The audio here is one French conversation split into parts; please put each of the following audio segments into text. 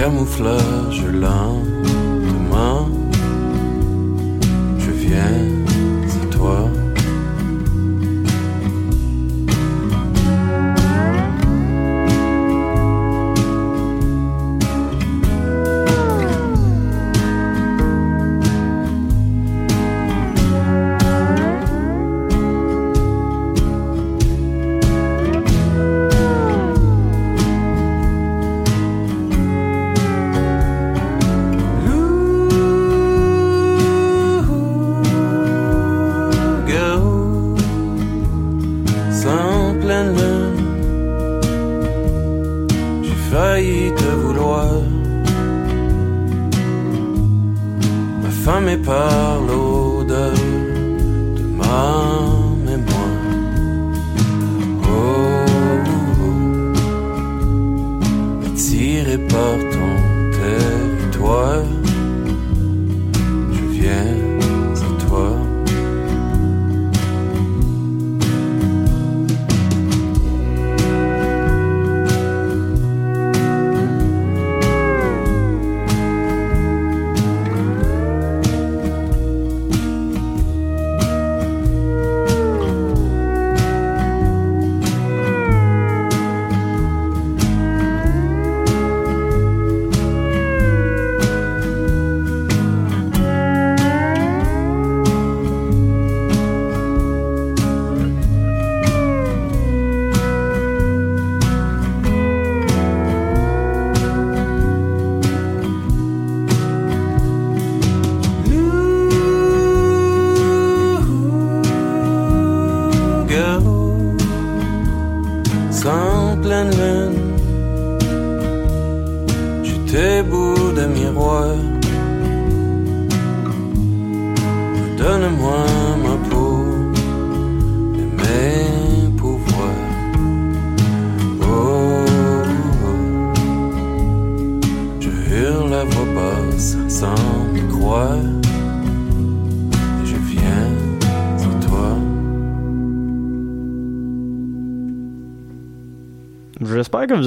Camouflage lentement,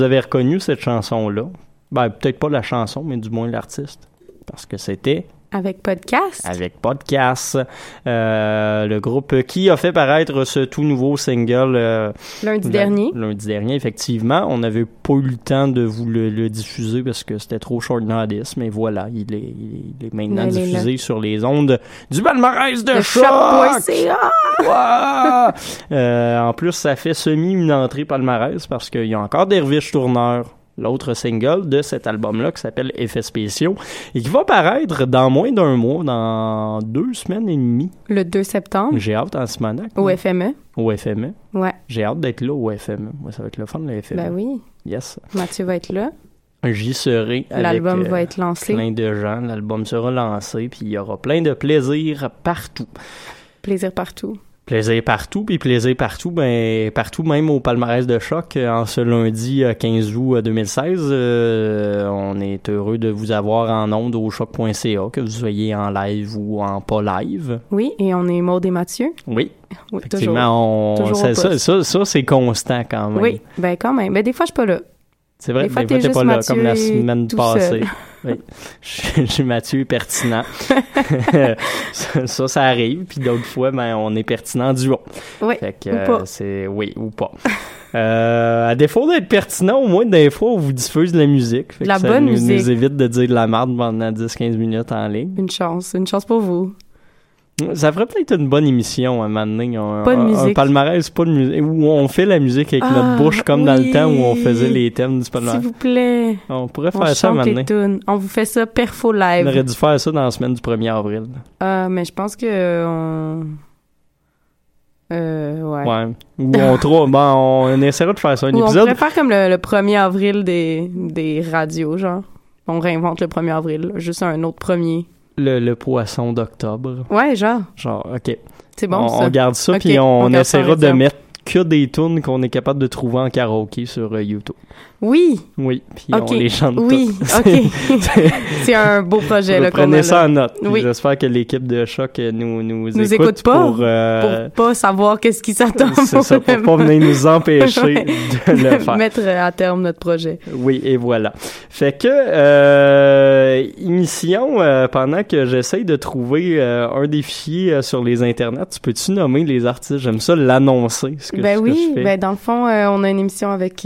vous avez reconnu cette chanson-là? Ben, peut-être pas la chanson, mais du moins l'artiste. Parce que c'était Avec podcast. avec Podcast, euh, le groupe qui a fait paraître ce tout nouveau single euh, Lundi dernier. Lundi dernier, effectivement. On n'avait pas eu le temps de vous le, le diffuser parce que c'était trop short notice, mais voilà, il est, il est maintenant Il est là. diffusé sur les ondes du palmarès de Le choc. Euh, en plus, ça fait semi une entrée palmarès parce qu'il y a encore Dervish Tourneur l'autre single de cet album-là qui s'appelle Effets spéciaux et qui va paraître dans moins d'un mois, dans deux semaines et demie. Le 2 septembre, J'ai hâte en Simonac. au FME. Au FME. Ouais, J'ai hâte d'être là au FME. Ouais, ça va être le fun, le FME. ben oui. Yes. Mathieu va être là. J'y serai L'album euh, va être lancé. plein de gens. L'album sera lancé, puis il y aura plein de plaisir partout. Plaisir partout. Plaisir partout, puis plaisir partout, ben partout, même au palmarès de choc, euh, en ce lundi euh, 15 août euh, 2016. euh, on est heureux de vous avoir en ondes au choc.ca, que vous soyez en live ou en pas live. Oui, et on est Maud et Mathieu. Oui, Oui, toujours. effectivement, on, Toujours au ça, ça, ça, c'est constant quand même. Oui, ben quand même. Ben des fois, je suis pas là. C'est vrai, Des des fois, fois, t'es t'es juste pas là, Mathieu comme la semaine passée. Oui. Je suis Mathieu pertinent. ça, ça, ça arrive. Puis d'autres fois, ben, on est pertinent duo. Oui, Fait que, ou euh, pas. c'est, oui, ou pas. Euh, à défaut d'être pertinent, au moins, des fois, on vous diffuse de la musique. Fait la que ça bonne nous, musique. nous évite de dire de la merde pendant 10-15 minutes en ligne. Une chance. Une chance pour vous. Ça ferait peut-être une bonne émission à un moment donné. Un, Pas de un- un musique. palmarès, pas de musique. Où on fait la musique avec Ah, notre bouche, comme dans le temps où on faisait les thèmes du S'il palmarès. vous plaît. On pourrait On faire ça chante les tunes. On vous fait ça perfo On live. aurait dû faire ça dans la semaine du 1er avril. Ah, mais je pense que euh, on... Euh, ouais. Ouais. Ou on trouve, bon, on essaiera de faire ça un Ou on épisode. pourrait faire comme le, le 1er avril des, des radios, genre. On réinvente le 1er avril, là. juste un autre premier. Le, le poisson d'octobre. Ouais, genre. Genre, ok. C'est bon, on, ça. on garde ça, Ok, puis on, essaiera de mettre que des tunes qu'on est capable de trouver en karaoké sur euh, YouTube. Oui, Oui, puis Ok, on les chante oui, ok. C'est un beau projet, là, Prenez a, ça là. en note. Oui. J'espère que l'équipe de Choc euh, nous, nous, Nous écoute, écoute pas pour, euh, Pour pas savoir qu'est-ce qui s'attend. c'est ça, pour pas venir nous empêcher de le faire. Mettre à terme notre projet. Oui, et voilà. Fait que, euh, émission, euh, pendant que j'essaye de trouver euh, un des fichiers sur les internets, tu peux-tu nommer les artistes? J'aime ça l'annoncer, ce que, ben ce que oui, je fais. ben dans le fond, on a une émission avec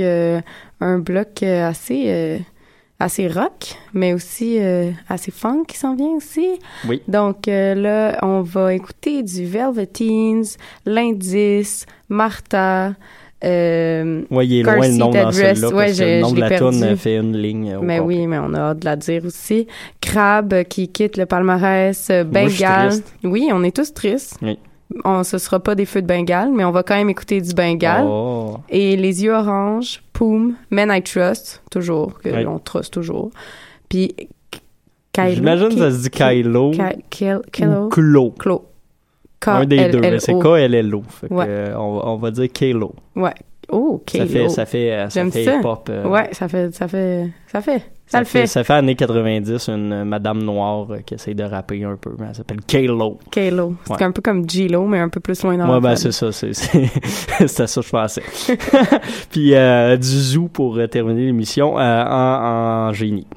un bloc euh, assez euh, assez rock, mais aussi euh, assez funk qui s'en vient aussi. Oui. Donc euh, là, on va écouter du Velveteens, l'Indice, Martha. Euh, Ouais, il est Car loin le nom dans celui-là, Ouais, parce que je- le nom je de la l'ai toune perdu. fait une ligne. au mais complet. oui, mais on a hâte de la dire aussi. Crab qui quitte le palmarès, triste. Oui, on est tous tristes. Oui. On, ce sera pas des feux de Bengale, mais on va quand même écouter du Bengale. Oh. Et les yeux oranges, Poom, Men I Trust, toujours, que Ouais. on trust toujours. Puis Kylo. J'imagine que ça se dit Kylo Ky- Kylo. Kylo. Klo. Klo. Un des deux, mais c'est K-L-L-O. Euh, on, va- dire Kalo. Ouais. Oh, Ça Kylo. fait, ça fait, euh, ça fait ça. hip-hop. euh, Ouais, ça fait, ça fait, ça fait, ça, le fait. Ça fait années 90, une madame noire euh, qui essaie de rapper un peu. Elle s'appelle Kalo. Kylo. C'est Ouais. un peu comme G-Lo, mais un peu plus loin dans Ouais, la ben c'est ça, c'est ça que je pensais. Puis euh, du zoo pour euh, terminer l'émission euh, en, en génie.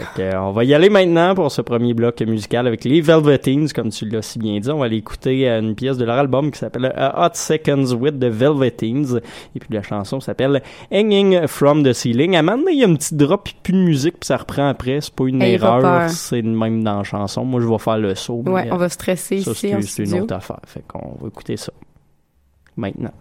Fait que, euh, on va y aller maintenant pour ce premier bloc musical avec les Velveteens, comme tu l'as si bien dit. On va aller écouter euh, une pièce de leur album qui s'appelle euh, Hot Seconds with the Velveteens. Et puis la chanson s'appelle Hanging from the Ceiling. À un moment donné, il y a un petit drop puis plus de musique puis ça reprend après. C'est pas une erreur, c'est même dans la chanson. Moi, je vais faire le saut. Ouais, on va stresser ça, ici c'est une autre affaire. Fait qu'on va écouter ça. Maintenant.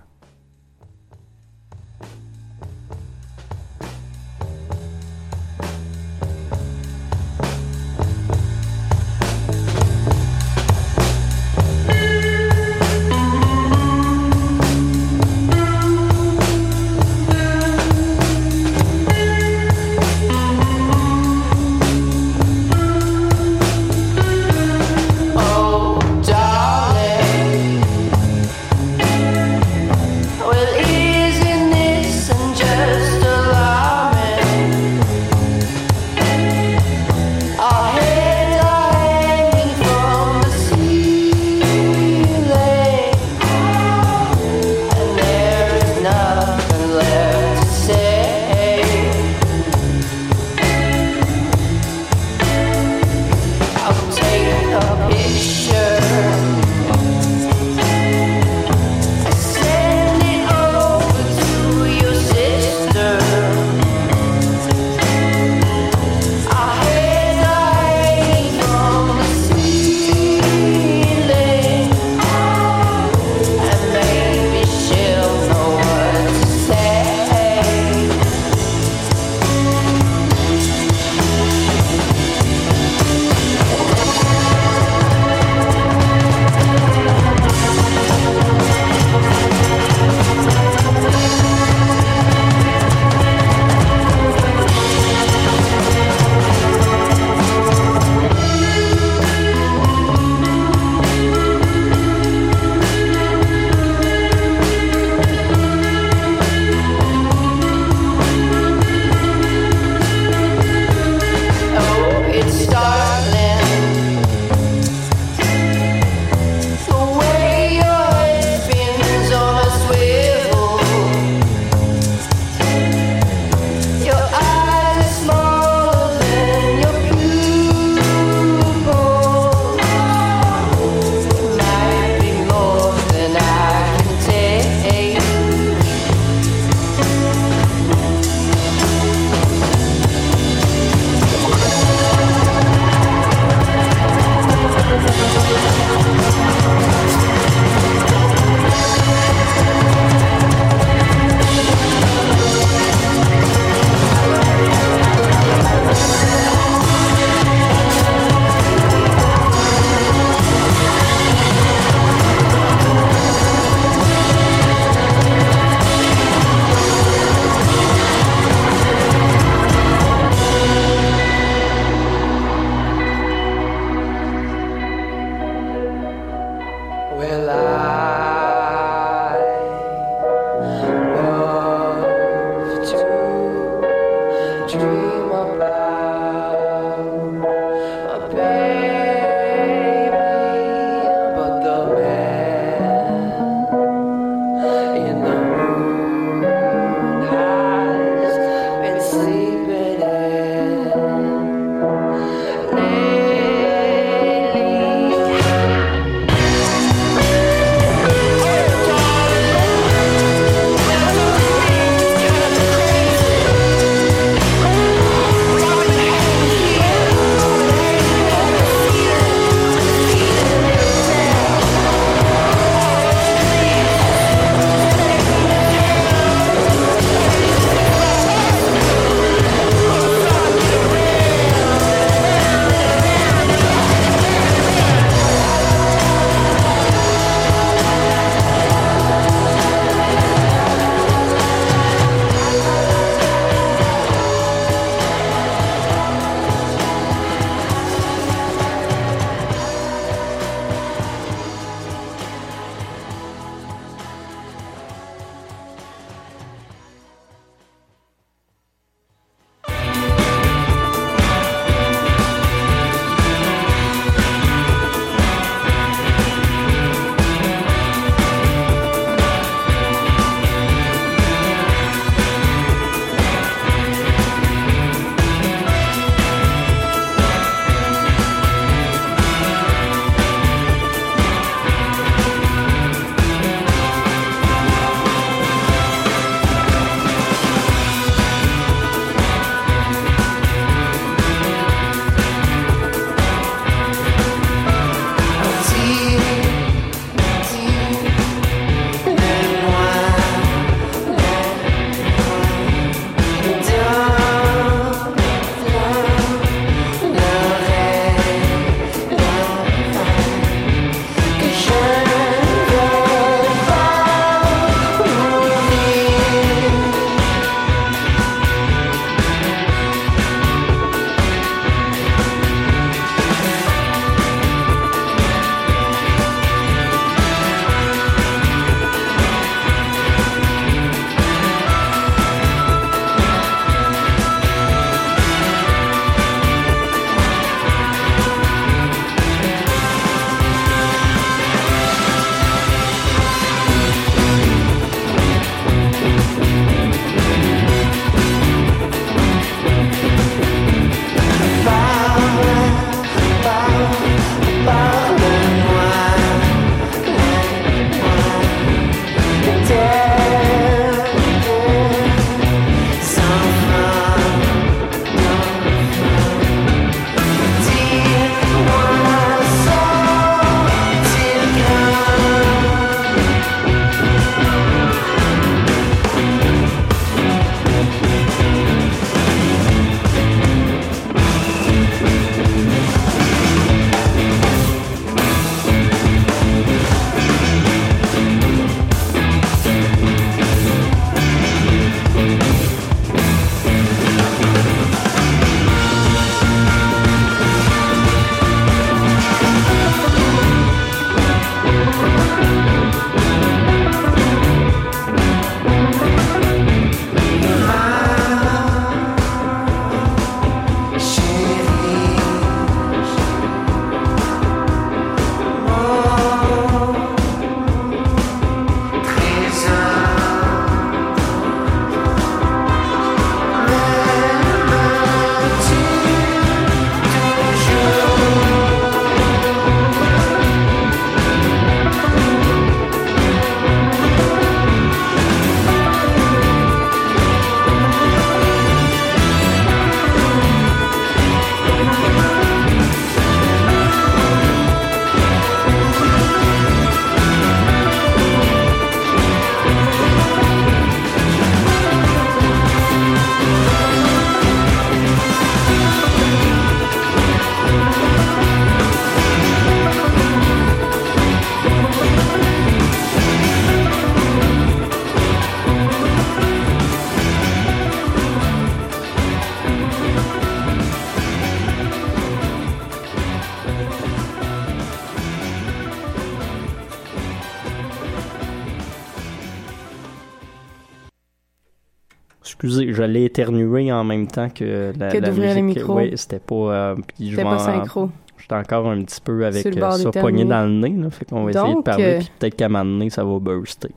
Je l'ai éternué en même temps que la, Que la musique. Oui, c'était pas. euh, puis C'était pas synchro. J'étais encore un petit peu avec euh, ça pogné dans le nez, là. Fait qu'on va essayer de Donc, parler, euh, puis peut-être qu'à un moment donné, ça va burster.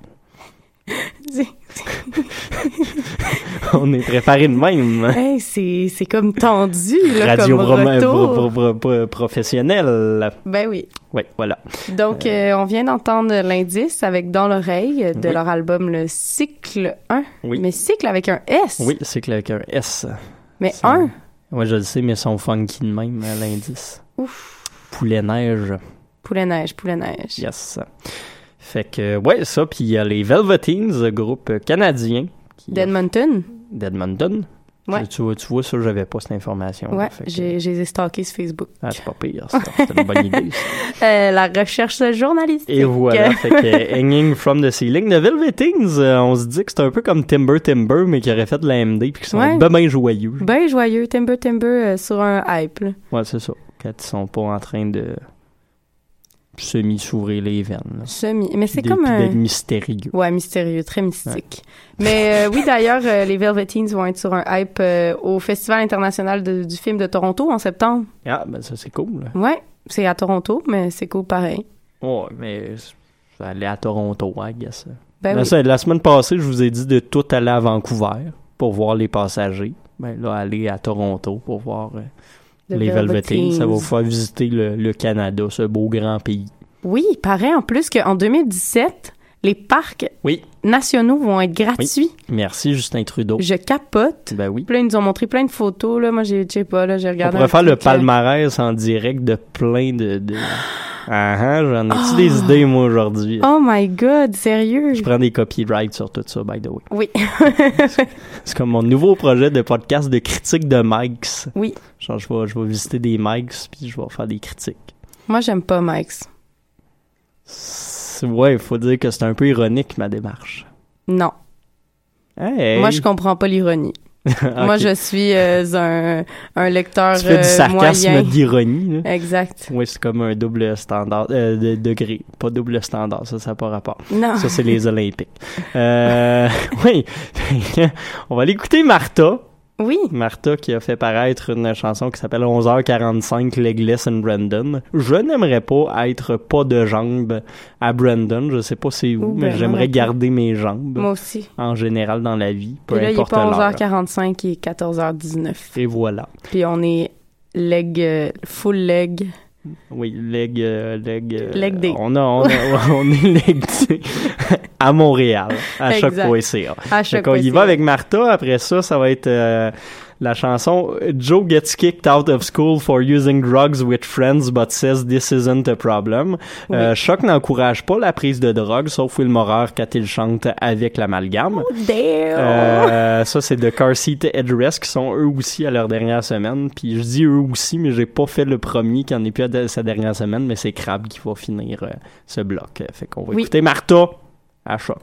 On est préparé de même. Hey, c'est c'est comme tendu, là, Radio comme Broma- retour. pro- pro- pro- professionnelle. Ben oui. Oui, voilà. Donc, euh, on vient d'entendre l'indice avec Dans l'oreille de Oui. leur album Le Cycle 1. Oui. Mais cycle avec un S. Oui, que avec un S. Mais C'est- 1. Ouais, je le sais, mais ils sont funky de même, à l'indice. Ouf. Poulet neige. Poulet neige, poulet neige. Yes. Fait que, ouais, ça, puis il y a les Velveteens, groupe canadien. D'Edmonton. D'Edmonton. Ouais. Tu, vois, tu vois, ça, j'avais pas cette information. Ouais, j'ai les sur Facebook. Ah, c'est pas pire, ça. C'est une bonne idée. Euh, la recherche journalistique. Et voilà, fait que Hanging from the Ceiling. The Velveteens, euh, on se dit que c'est un peu comme Timber Timber, mais qui aurait fait de la MD, puis qui sont Ouais. ben, ben joyeux. Ben joyeux, Timber Timber euh, sur un hype. là. Ouais, c'est ça. Quand ils sont pas en train de semi-s'ouvrir les veines. là. Semi. Mais c'est comme un. mystérieux. Ouais, mystérieux, très mystique. Mais euh, oui, d'ailleurs, euh, les Velveteens vont être sur un hype euh, au Festival international de- du film de Toronto en septembre. Ah, ben ça, c'est cool. Ouais, c'est à Toronto, mais c'est cool pareil. Ouais, mais ça allait à Toronto, I guess. Ben Ben oui. ça, la semaine passée, je vous ai dit de tout aller à Vancouver pour voir les passagers. Ben là, aller à Toronto pour voir The les Velveteens. Ça va vous faire visiter le, le Canada, ce beau grand pays. Oui, il paraît en plus qu'en 2017, les parcs Oui. nationaux vont être gratuits. Merci, Justin Trudeau. Je capote. Ben oui. Puis là, ils nous ont montré plein de photos. Là. Moi, je sais pas, là, j'ai On regardé. pourrait un faire le palmarès en direct de plein de... de... Ah ah, j'en ai-tu des idées, moi, aujourd'hui? Oh my God, sérieux? Je prends des copyrights sur tout ça, by the way. Oui. C'est comme mon nouveau projet de podcast de critique de mics. Oui. Genre, je vais, je vais visiter des mics, puis je vais faire des critiques. Moi, j'aime pas Mike's. Ouais, il faut dire que c'est un peu ironique, ma démarche. Non. Hey! Moi, je comprends pas l'ironie. Moi, je suis euh, un, un lecteur Tu fais du euh, sarcasme d'ironie. Exact. Oui, c'est comme un double standard, euh, de degré. Pas double standard, ça, ça n'a pas rapport. Non. Ça, c'est les Olympiques. Euh, oui. On va aller écouter Martha. Oui. Martha qui a fait paraître une chanson qui s'appelle 11h45 Legless and Brandon. Je n'aimerais pas être pas de jambes à Brandon. Je sais pas c'est où, Ouh, mais ben, j'aimerais garder mes jambes Moi aussi. en général dans la vie, peu Puis là, il est importe pas l'heure. 11h45, il est 14h19. Et voilà. Puis on est leg, euh, full leg. Oui, leg, euh, leg, euh, Leg day. On a, on, a- on est leg day à Montréal, à choc.ca. Qu'on fois, y va avec Martha. Après ça, ça va être euh, la chanson Joe gets kicked out of school for using drugs with friends but says this isn't a problem. Oui. Euh, Choc n'encourage pas la prise de drogue, sauf Will Morer quand il chante avec l'amalgame. Damn! Euh, ça, c'est de Car Seat Headrest qui sont eux aussi à leur dernière semaine. Puis je dis eux aussi, mais j'ai pas fait le premier qui en est plus à sa dernière semaine, mais c'est Crab qui va finir euh, ce bloc. Euh, Fait qu'on va Oui. écouter Martha à choc.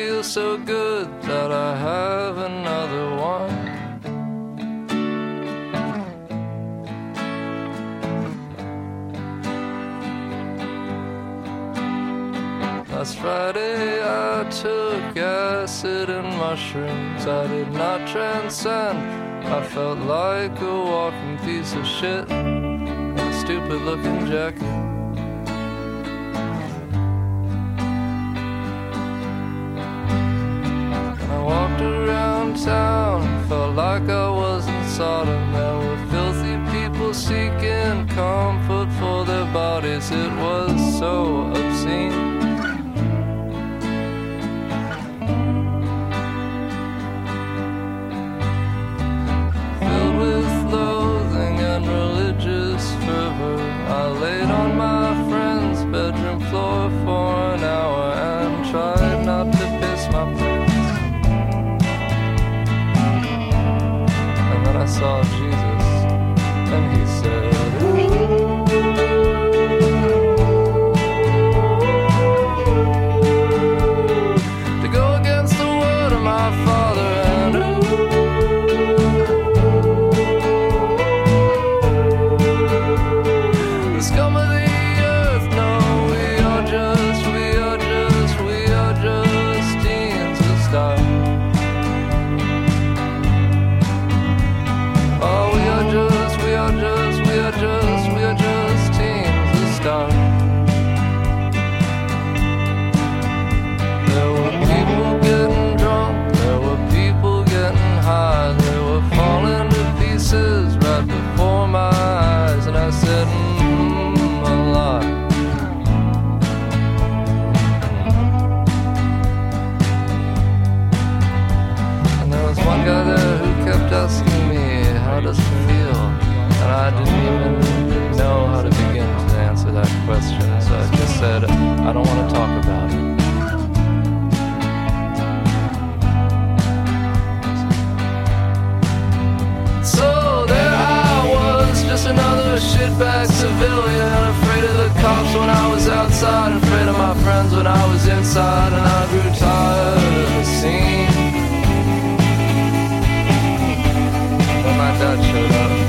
Feel so good that I have another one. Last Friday I took acid and mushrooms. I did not transcend. I felt like a walking piece of shit. A stupid looking jacket. Comfort for their bodies. It was so obscene. filled with loathing and religious fervor. I laid said, I don't want to talk about it. So there I was, just another shitbag civilian, afraid of the cops when I was outside, afraid of my friends when I was inside, and I grew tired of the scene. When my dad showed up,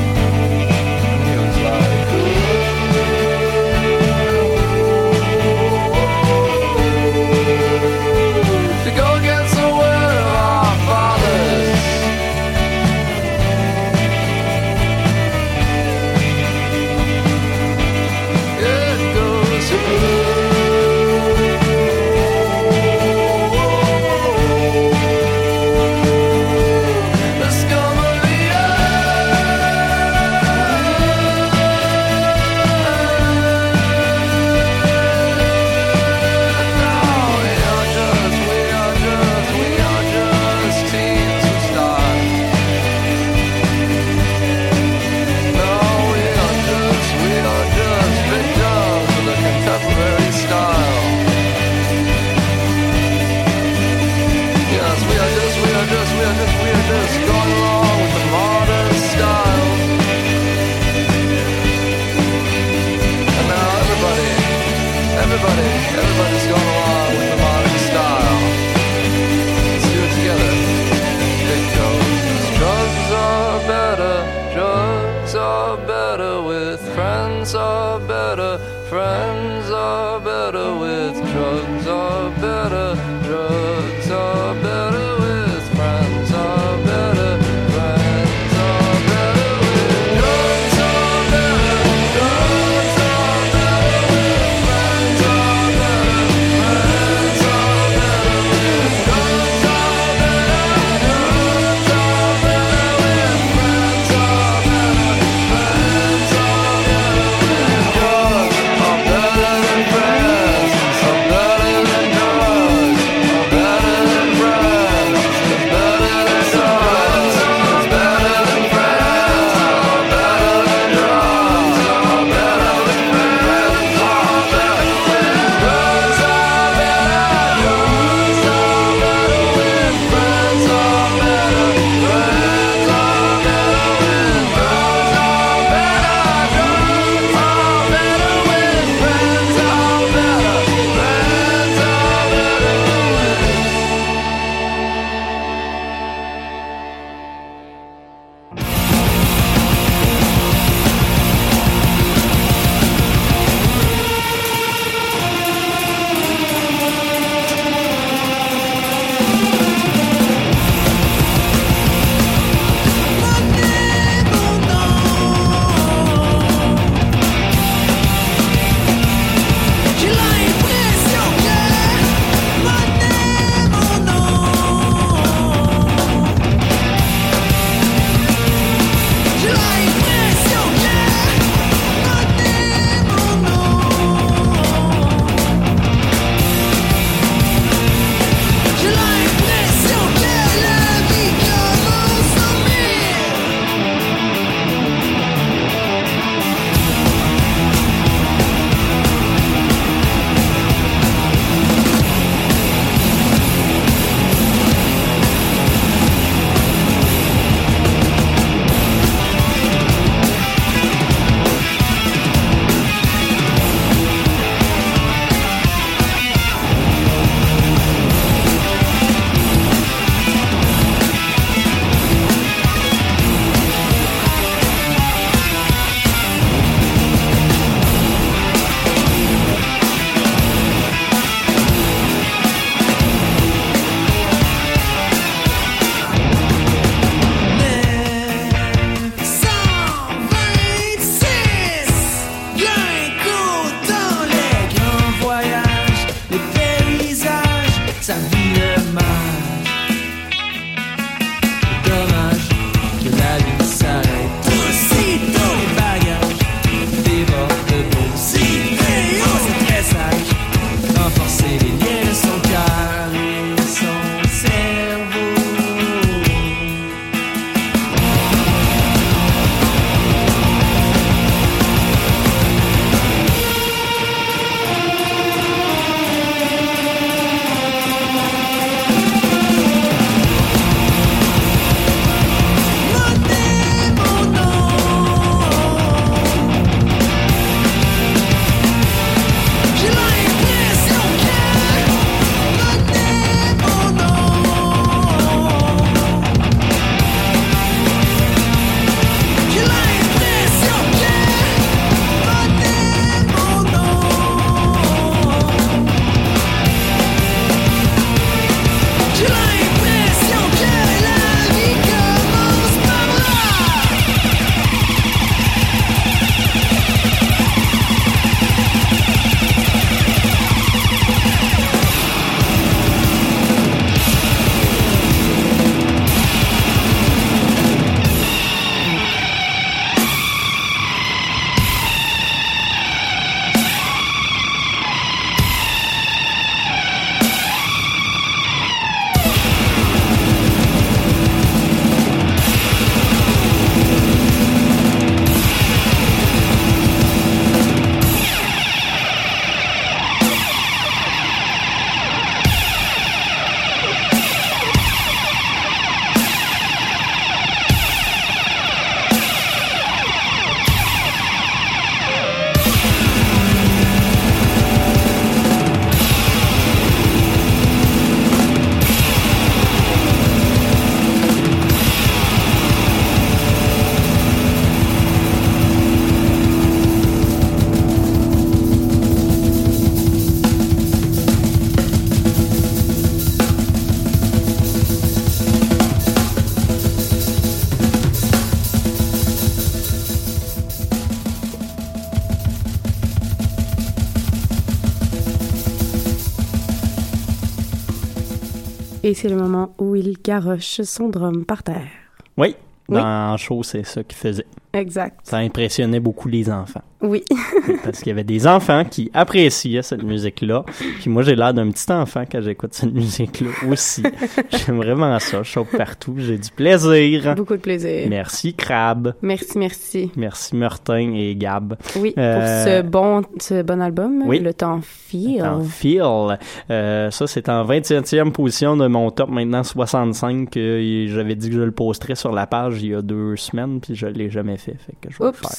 Et c'est le moment où il garoche son drum par terre. Oui, Oui. dans le show, c'est ça qu'il faisait. Exact. Ça impressionnait beaucoup les enfants. Oui. Parce qu'il y avait des enfants qui appréciaient cette musique-là. Puis moi, j'ai l'air d'un petit enfant quand j'écoute cette musique-là aussi. J'aime vraiment ça. Je saute partout. J'ai du plaisir. Beaucoup de plaisir. Merci, Crab. Merci, merci. Merci, Martin et Gab. Oui, Euh, pour ce bon, ce bon album, Oui. Le Temps File. En feel. Euh, ça, c'est en 27e position de mon top, maintenant 65. que J'avais dit que je le posterais sur la page il y a deux semaines, puis je l'ai jamais fait. Fait que je vais le faire.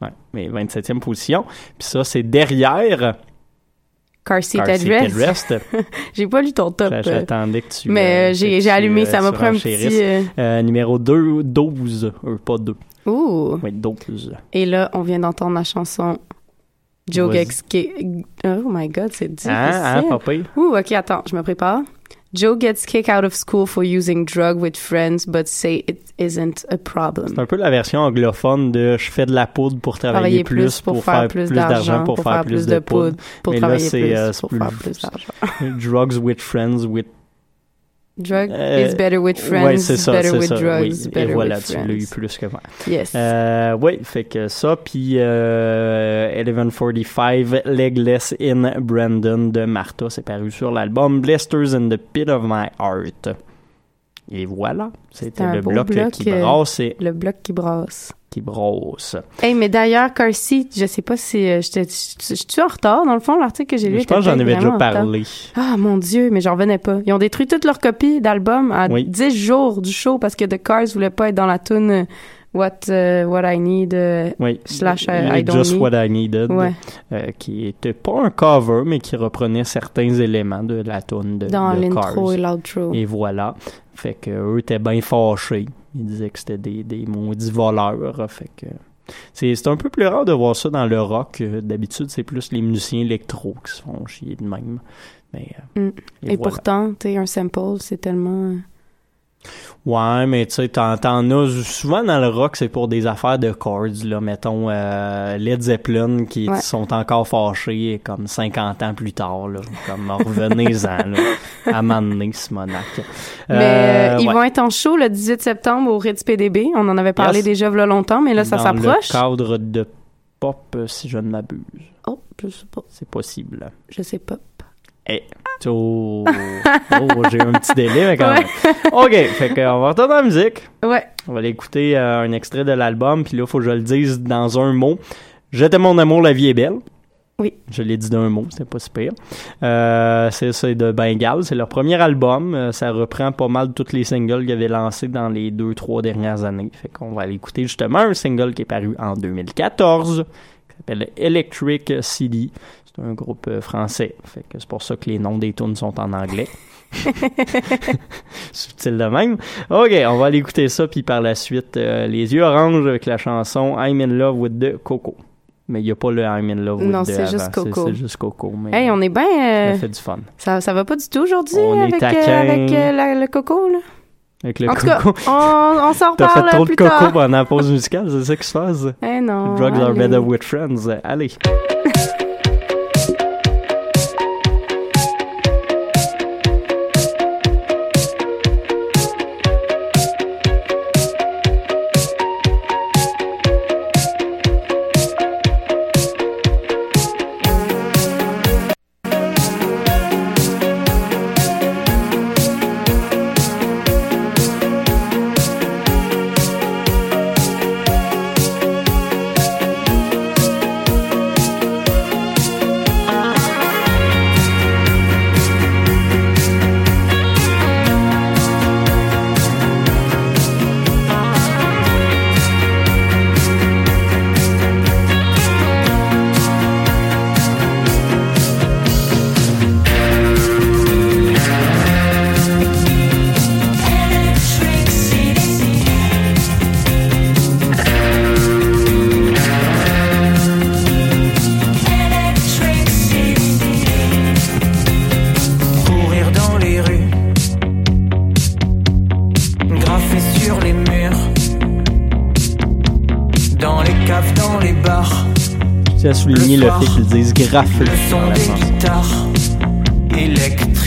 Ouais, mais 27e position. Puis ça, c'est derrière Car Seat. Headrest. J'ai pas lu ton top. Euh, J'attendais que tu. mais euh, euh, j'ai j'ai allumé, ça m'a pris un petit... euh, numéro 2, 12. Euh, pas 2. Ouh. Oui, 12. Et là, on vient d'entendre la chanson Joe Kicked. Oh my god, c'est difficile. Hein, hein, pas pire. Ouh, ok, attends, je me prépare. Joe gets kicked out of school for using drug with friends, but say it isn't a problem. C'est un peu la version anglophone de je fais de la poudre pour travailler, plus, pour, faire plus d'argent, pour, faire plus de poudre, pour Mais là, travailler c'est, plus, euh, pour plus- faire plus d'argent. Drugs with friends with. Drug Euh, is better with friends, ouais, c'est ça, better with ça. drugs, oui. better Et voilà, with tu l'as eu plus que moi. Yes. Euh, oui, fait que ça, puis euh, 1145, Legless in Brandon de Martha, c'est paru sur l'album Blisters in the Pit of My Heart. Et voilà, c'était le bloc, bloc, qui euh, brassait, Le bloc qui brasse. qui brosse. Hey, mais d'ailleurs, Seat, je sais pas si euh, je suis en retard dans le fond l'article que j'ai lu. Je était pense que j'en avais déjà parlé. Ah mon dieu, mais j'en revenais pas. Ils ont détruit toutes leurs copies d'albums à Oui. 10 jours du show parce que The Cars voulait pas être dans la tune euh, What euh, What I Need. Oui, Slash, I- don't Just need. What I Needed, ouais, euh, qui était pas un cover, mais qui reprenait certains éléments de la tune de, dans l'intro et l'outro. Et voilà. Fait que eux étaient bien fâchés. Ils disaient que c'était des, des maudits voleurs. Fait que c'est un peu plus rare de voir ça dans le rock. Euh, D'habitude, c'est plus les musiciens électro qui se font chier de même. Mais, euh, Mm. et Et, voilà. pourtant, tu un sample, c'est tellement. Ouais, mais tu sais, t'en as souvent dans le rock, c'est pour des affaires de chords, là. Mettons euh, Led Zeppelin qui Ouais. sont encore fâchés comme 50 ans plus tard, là. Comme revenez-en, là. À m'amener, ce monac. Mais euh, ils ouais. vont être en show le 18 septembre au Ritz PDB. On en avait parlé Yes. déjà il longtemps, mais là, ça Dans s'approche. le cadre de pop, euh, si je ne m'abuse. Oh, je sais pas. C'est possible. Je sais pas. Eh. Oh, oh j'ai un petit délai, mais quand même. OK, fait qu'on va retourner dans la musique. Ouais. On va aller écouter euh, un extrait de l'album, puis là, il faut que je le dise dans un mot. J'étais mon amour, la vie est belle. Oui. Je l'ai dit d'un mot, c'était pas si pire. Euh, c'est de Bengal, c'est leur premier album. Euh, ça reprend pas mal tous les singles qu'ils avaient lancés dans les deux, trois dernières années. Fait qu'on va aller écouter justement un single qui est paru en 2014, qui s'appelle Electric City. C'est un groupe euh, français. Fait que c'est pour ça que les noms des tunes sont en anglais. Subtil de même. OK, on va aller écouter ça, puis par la suite, euh, les yeux oranges avec la chanson I'm in love with the Coco. Mais il n'y a pas le I'm in love with Non, the c'est juste Coco. C'est juste Coco. Mais Hey, on est bien. ça euh, fait du fun. ça, ça va pas du tout aujourd'hui On est avec, euh, taquin. avec la- le coco, là? Avec le en tout cas, Coco. on, on s'en T'as reparle fait trop de plus Coco tard. pendant la pause musicale, c'est ça qui se passe? Eh non. Drugs are better with friends. Allez. tiens à souligner Le fait qu'ils disent graffé le son la des chanson. guitares électriques.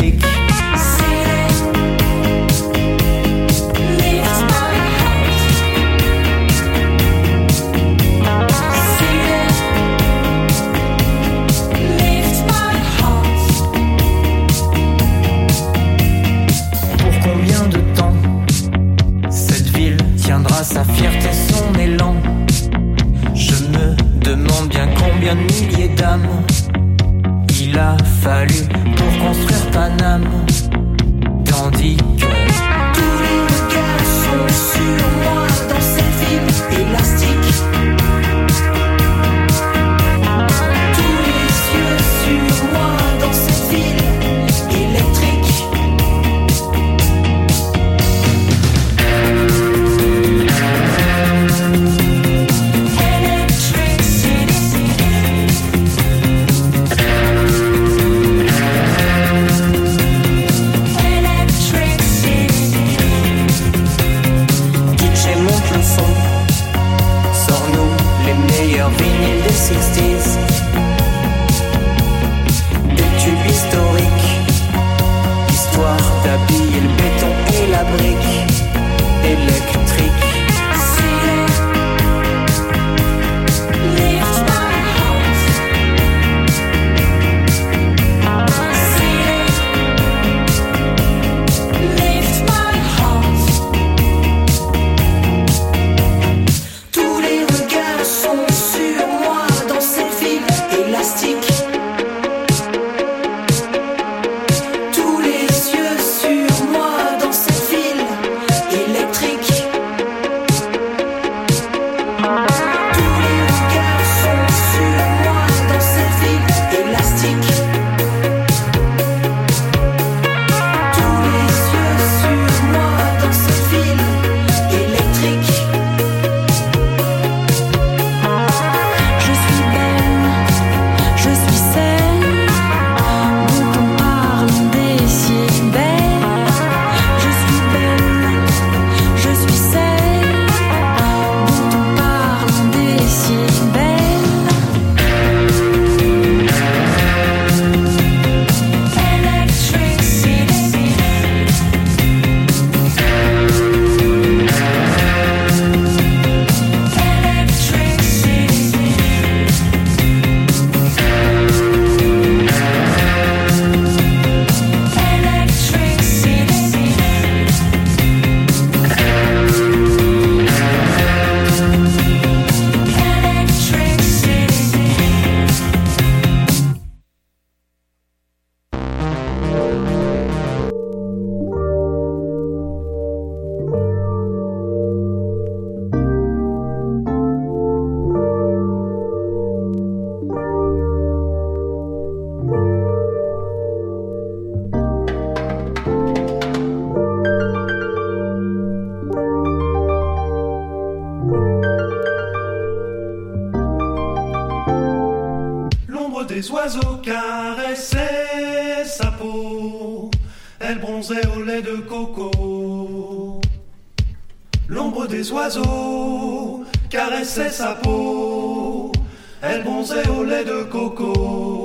milliers d'âmes il a fallu pour construire Paname. Tandis que des oiseaux caressait sa peau. Elle bronzait au lait de coco.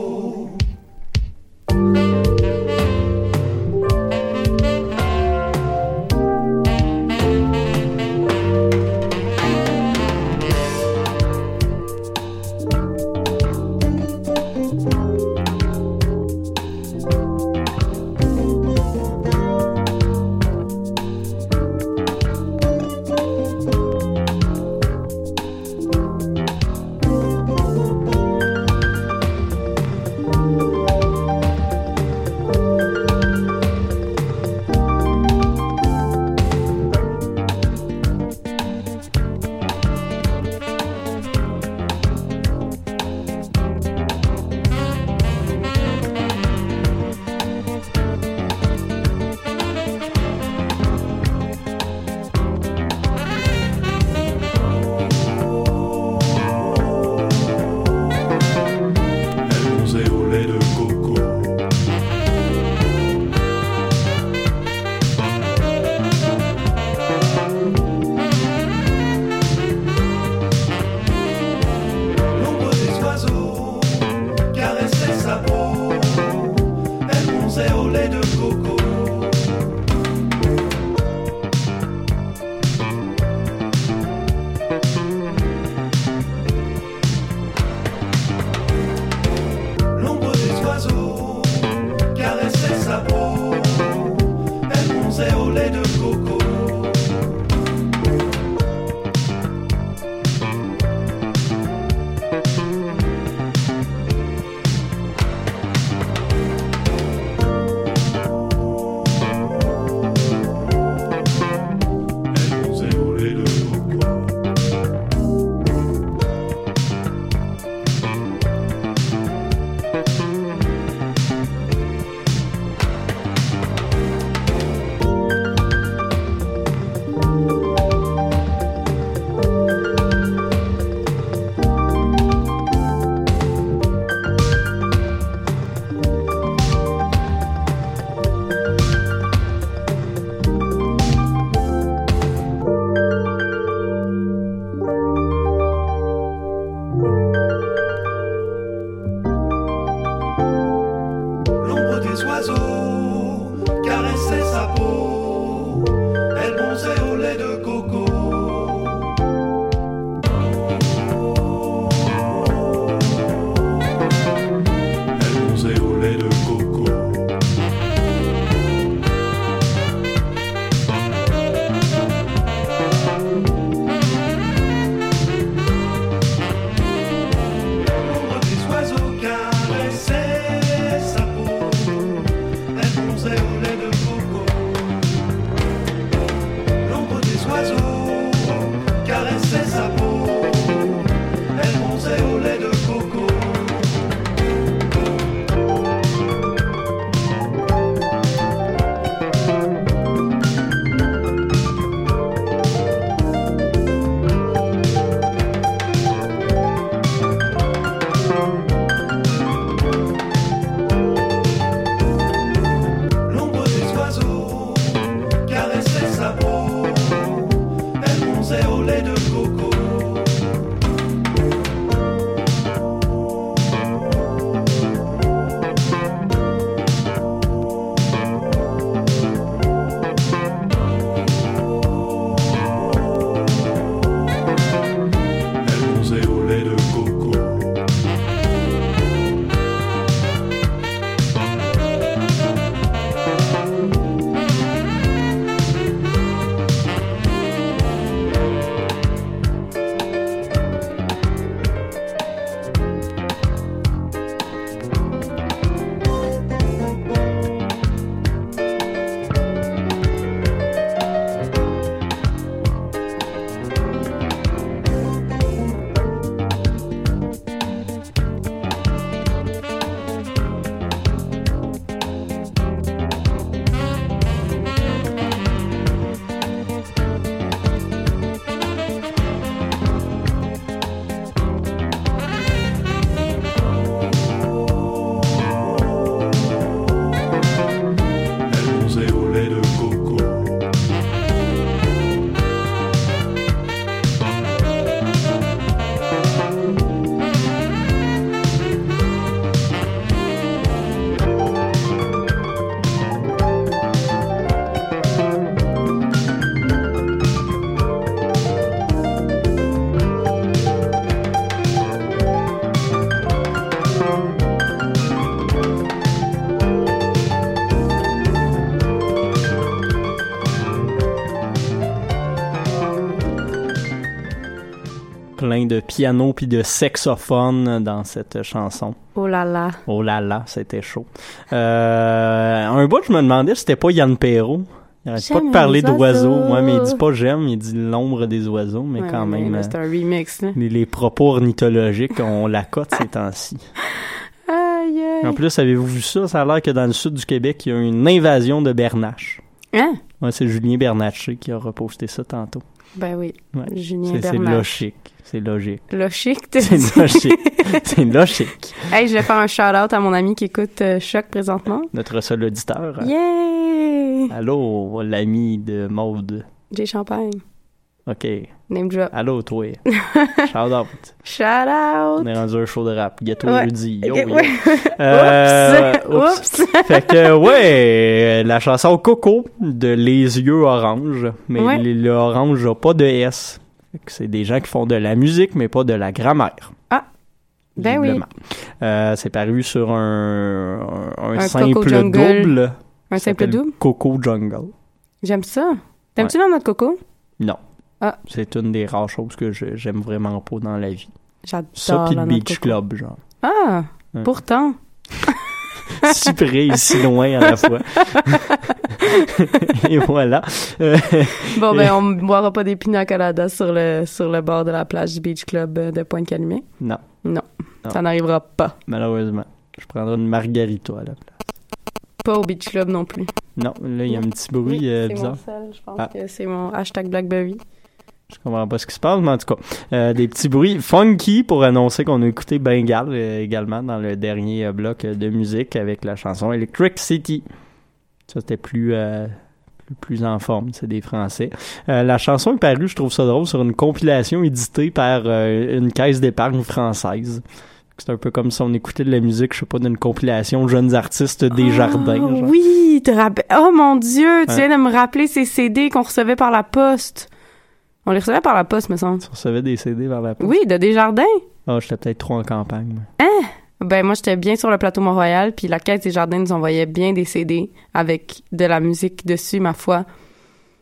Piano puis de saxophone dans cette chanson. Oh là là. Oh là là, c'était chaud. Euh, un bout, je me demandais si c'était pas Yann Perrault. Il arrête pas de parler d'oiseaux. oiseaux. Ouais, mais il dit pas j'aime, il dit l'ombre des oiseaux, mais Ouais, quand même. C'est un remix, là. les, les propos ornithologiques, on la cote ces temps-ci. Aïe, aïe. En plus, avez-vous vu ça? Ça a l'air que dans le sud du Québec, il y a une invasion de bernaches. Hein? Ouais, c'est Julien Bernatchez qui a reposté ça tantôt. Ben oui. Ouais. Julien C'est logique. C'est logique. Logique, C'est logique. C'est logique. Hey, je vais faire un shout-out à mon ami qui écoute euh, Choc présentement. Notre seul auditeur. Yeah! Allô, l'ami de Maude. J'ai champagne. OK. Name drop. Allô, toi. Shout out. Shout-out! On est rendu un show de rap. Gâteau Ouais. jeudi. Yo, ouais. Euh, Oups! Oups! fait que, ouais, la chanson Coco de Les Yeux Orange. Mais Ouais. les- le orange n'a pas de S. Fait que c'est des gens qui font de la musique, mais pas de la grammaire. Ah. Ben oui. Euh, c'est paru sur un, un, un Un simple double. Un simple double? Coco Jungle. J'aime ça. T'aimes-tu la noix de coco? Non. Ah. C'est une des rares choses que j'aime vraiment pas dans la vie. J'adore Ça, puis le Beach. Club, genre. Ah! Ouais. Pourtant. si près et si loin à la fois. et voilà. Bon, ben, on ne boira pas des pina coladas sur le, sur le bord de la plage du Beach Club euh, de Pointe-Calumet? non, Non. Non. Ça n'arrivera pas. malheureusement. Je prendrai une margarita à la place. Pas au Beach Club non plus. Non, là, il y a un petit bruit Oui, euh, c'est bizarre. mon sel, je pense Ah. que c'est mon hashtag Blackberry. Je comprends pas ce qui se passe, mais en tout cas, euh, des petits bruits funky pour annoncer qu'on a écouté Bengal euh, également dans le dernier euh, bloc euh, de musique avec la chanson Electric City. Ça, c'était plus, euh, plus, plus en forme, c'est des Français. Euh, la chanson est parue, je trouve ça drôle, sur une compilation éditée par une caisse d'épargne française. C'est un peu comme si on écoutait de la musique, je sais pas, d'une compilation Jeunes artistes des jardins. Oh, genre. oui, te rappelles. Oh mon Dieu, tu viens de me rappeler ces CD qu'on recevait par la poste. On les recevait par la poste, me semble. Tu recevais des CD vers la poste? Oui, de Desjardins. Ah, j'étais peut-être trop en campagne. moi. Ben moi j'étais bien sur le plateau Mont-Royal, puis la caisse des jardins nous envoyait bien des CD avec de la musique dessus, ma foi.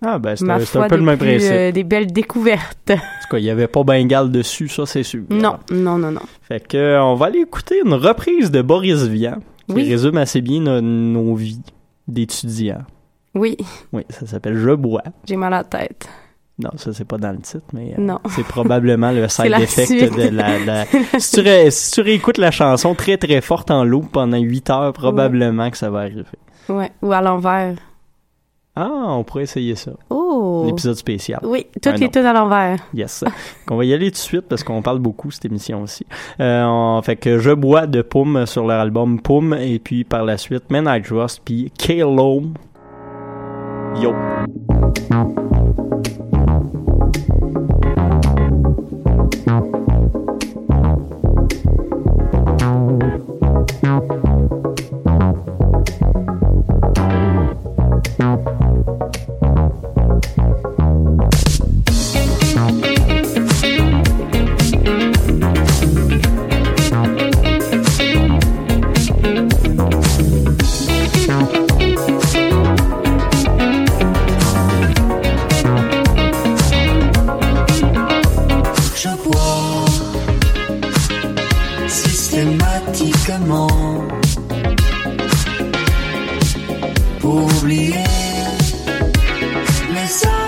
Ah, ben, c'était foi, un peu le même plus, principe. euh, des belles découvertes. En tout cas, il n'y avait pas Bengal dessus, ça c'est sûr. Non, non, non, non. Fait que euh, on va aller écouter une reprise de Boris Vian qui Oui. résume assez bien no- nos vies d'étudiants. Oui, Oui, ça s'appelle Je bois. j'ai mal à la tête. Non, ça c'est pas dans le titre, mais euh, c'est probablement le side effect suite. de la. la- si, tu ré- si tu réécoutes la chanson très très forte en loop pendant 8 heures, probablement que ça va arriver. Ouais, ou à l'envers. Ah, on pourrait essayer ça. Oh. Un épisode spécial. Oui, toutes Ouais, les tunes à l'envers. Yes. on va y aller tout de suite parce qu'on parle beaucoup cette émission aussi. Euh, on- fait que je bois de Poum sur leur album Poum et puis par la suite Men I Trust puis Kalo. Yo. Systématiquement pour oublier les amis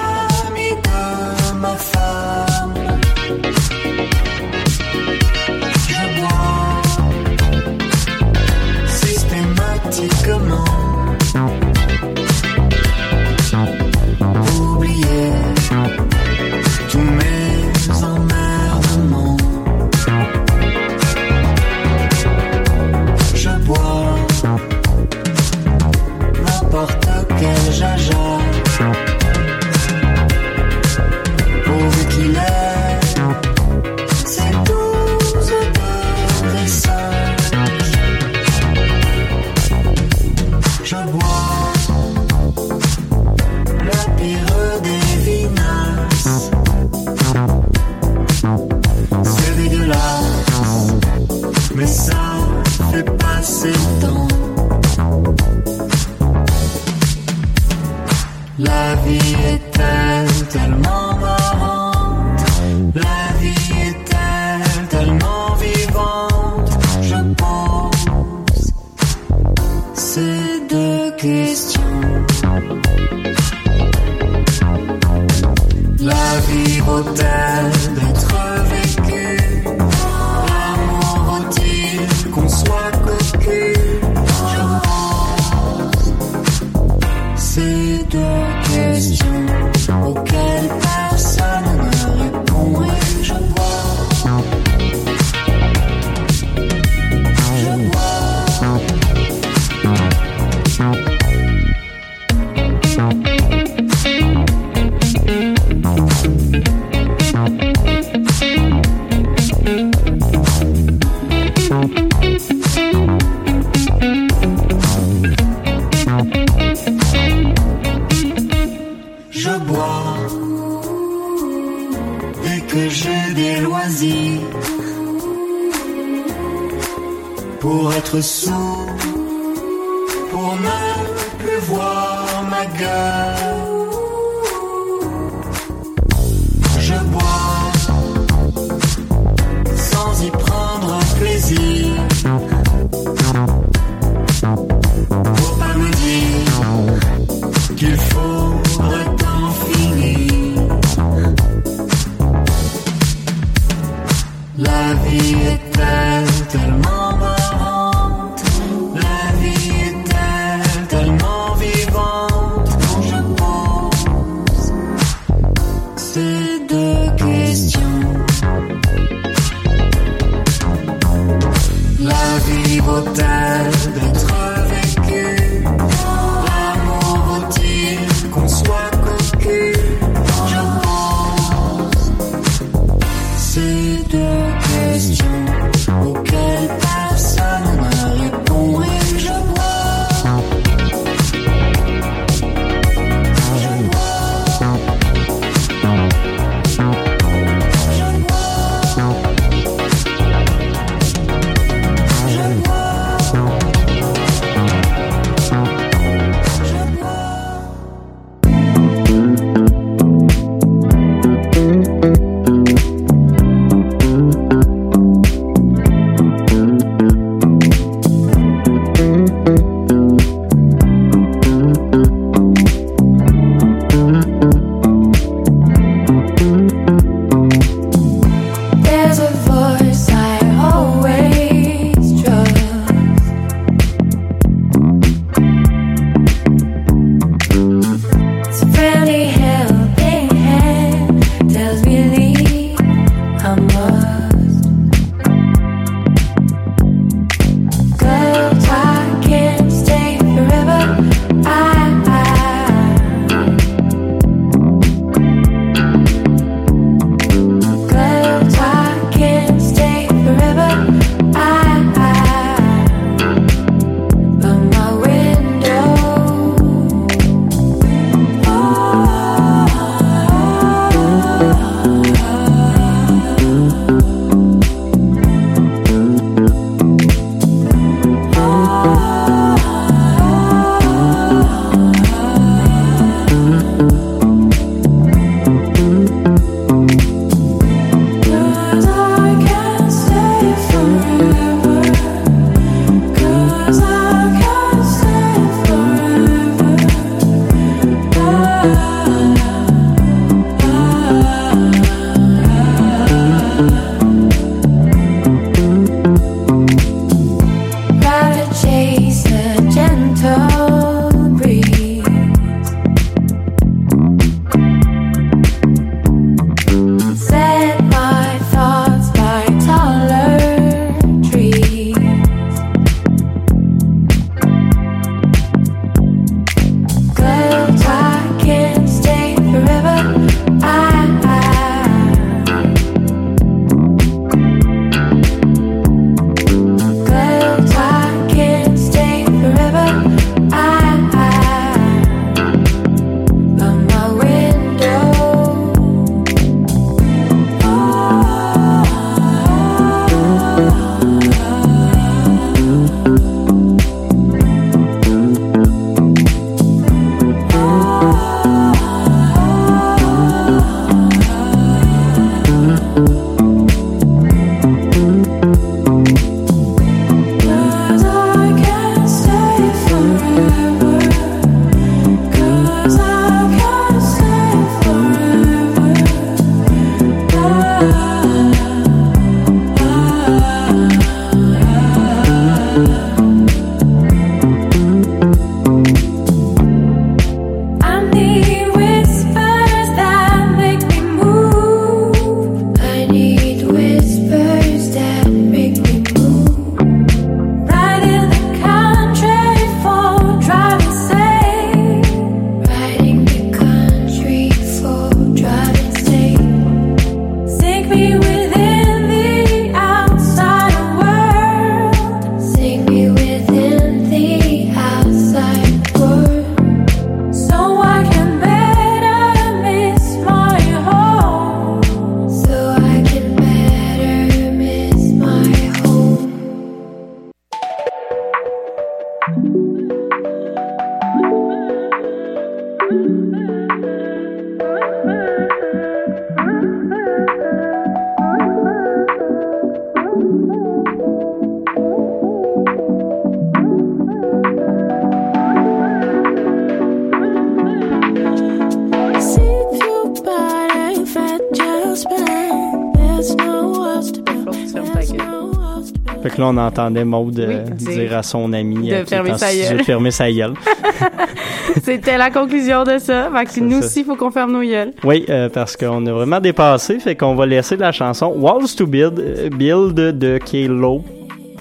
Fait que là, on entendait Maude euh, Oui, dire, à son ami de euh, fermer sa de fermer sa gueule. C'était la conclusion de ça. Fait que nous ça. aussi, il faut qu'on ferme nos gueules. Oui, euh, parce qu'on a vraiment dépassé, fait qu'on va laisser la chanson Walls to Build, euh, Build de K-Lo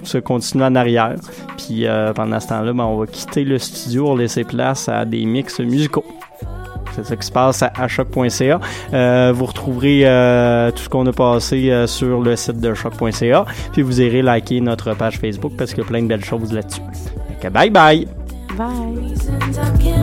se continuer en arrière. Puis euh, pendant ce temps-là, ben, on va quitter le studio pour laisser place à des mix musicaux. C'est ça qui se passe à, à choc.ca. Euh, vous retrouverez euh, tout ce qu'on a passé euh, sur le site de choc.ca. Puis vous irez liker notre page Facebook parce qu'il y a plein de belles choses là-dessus. Bye bye! Bye.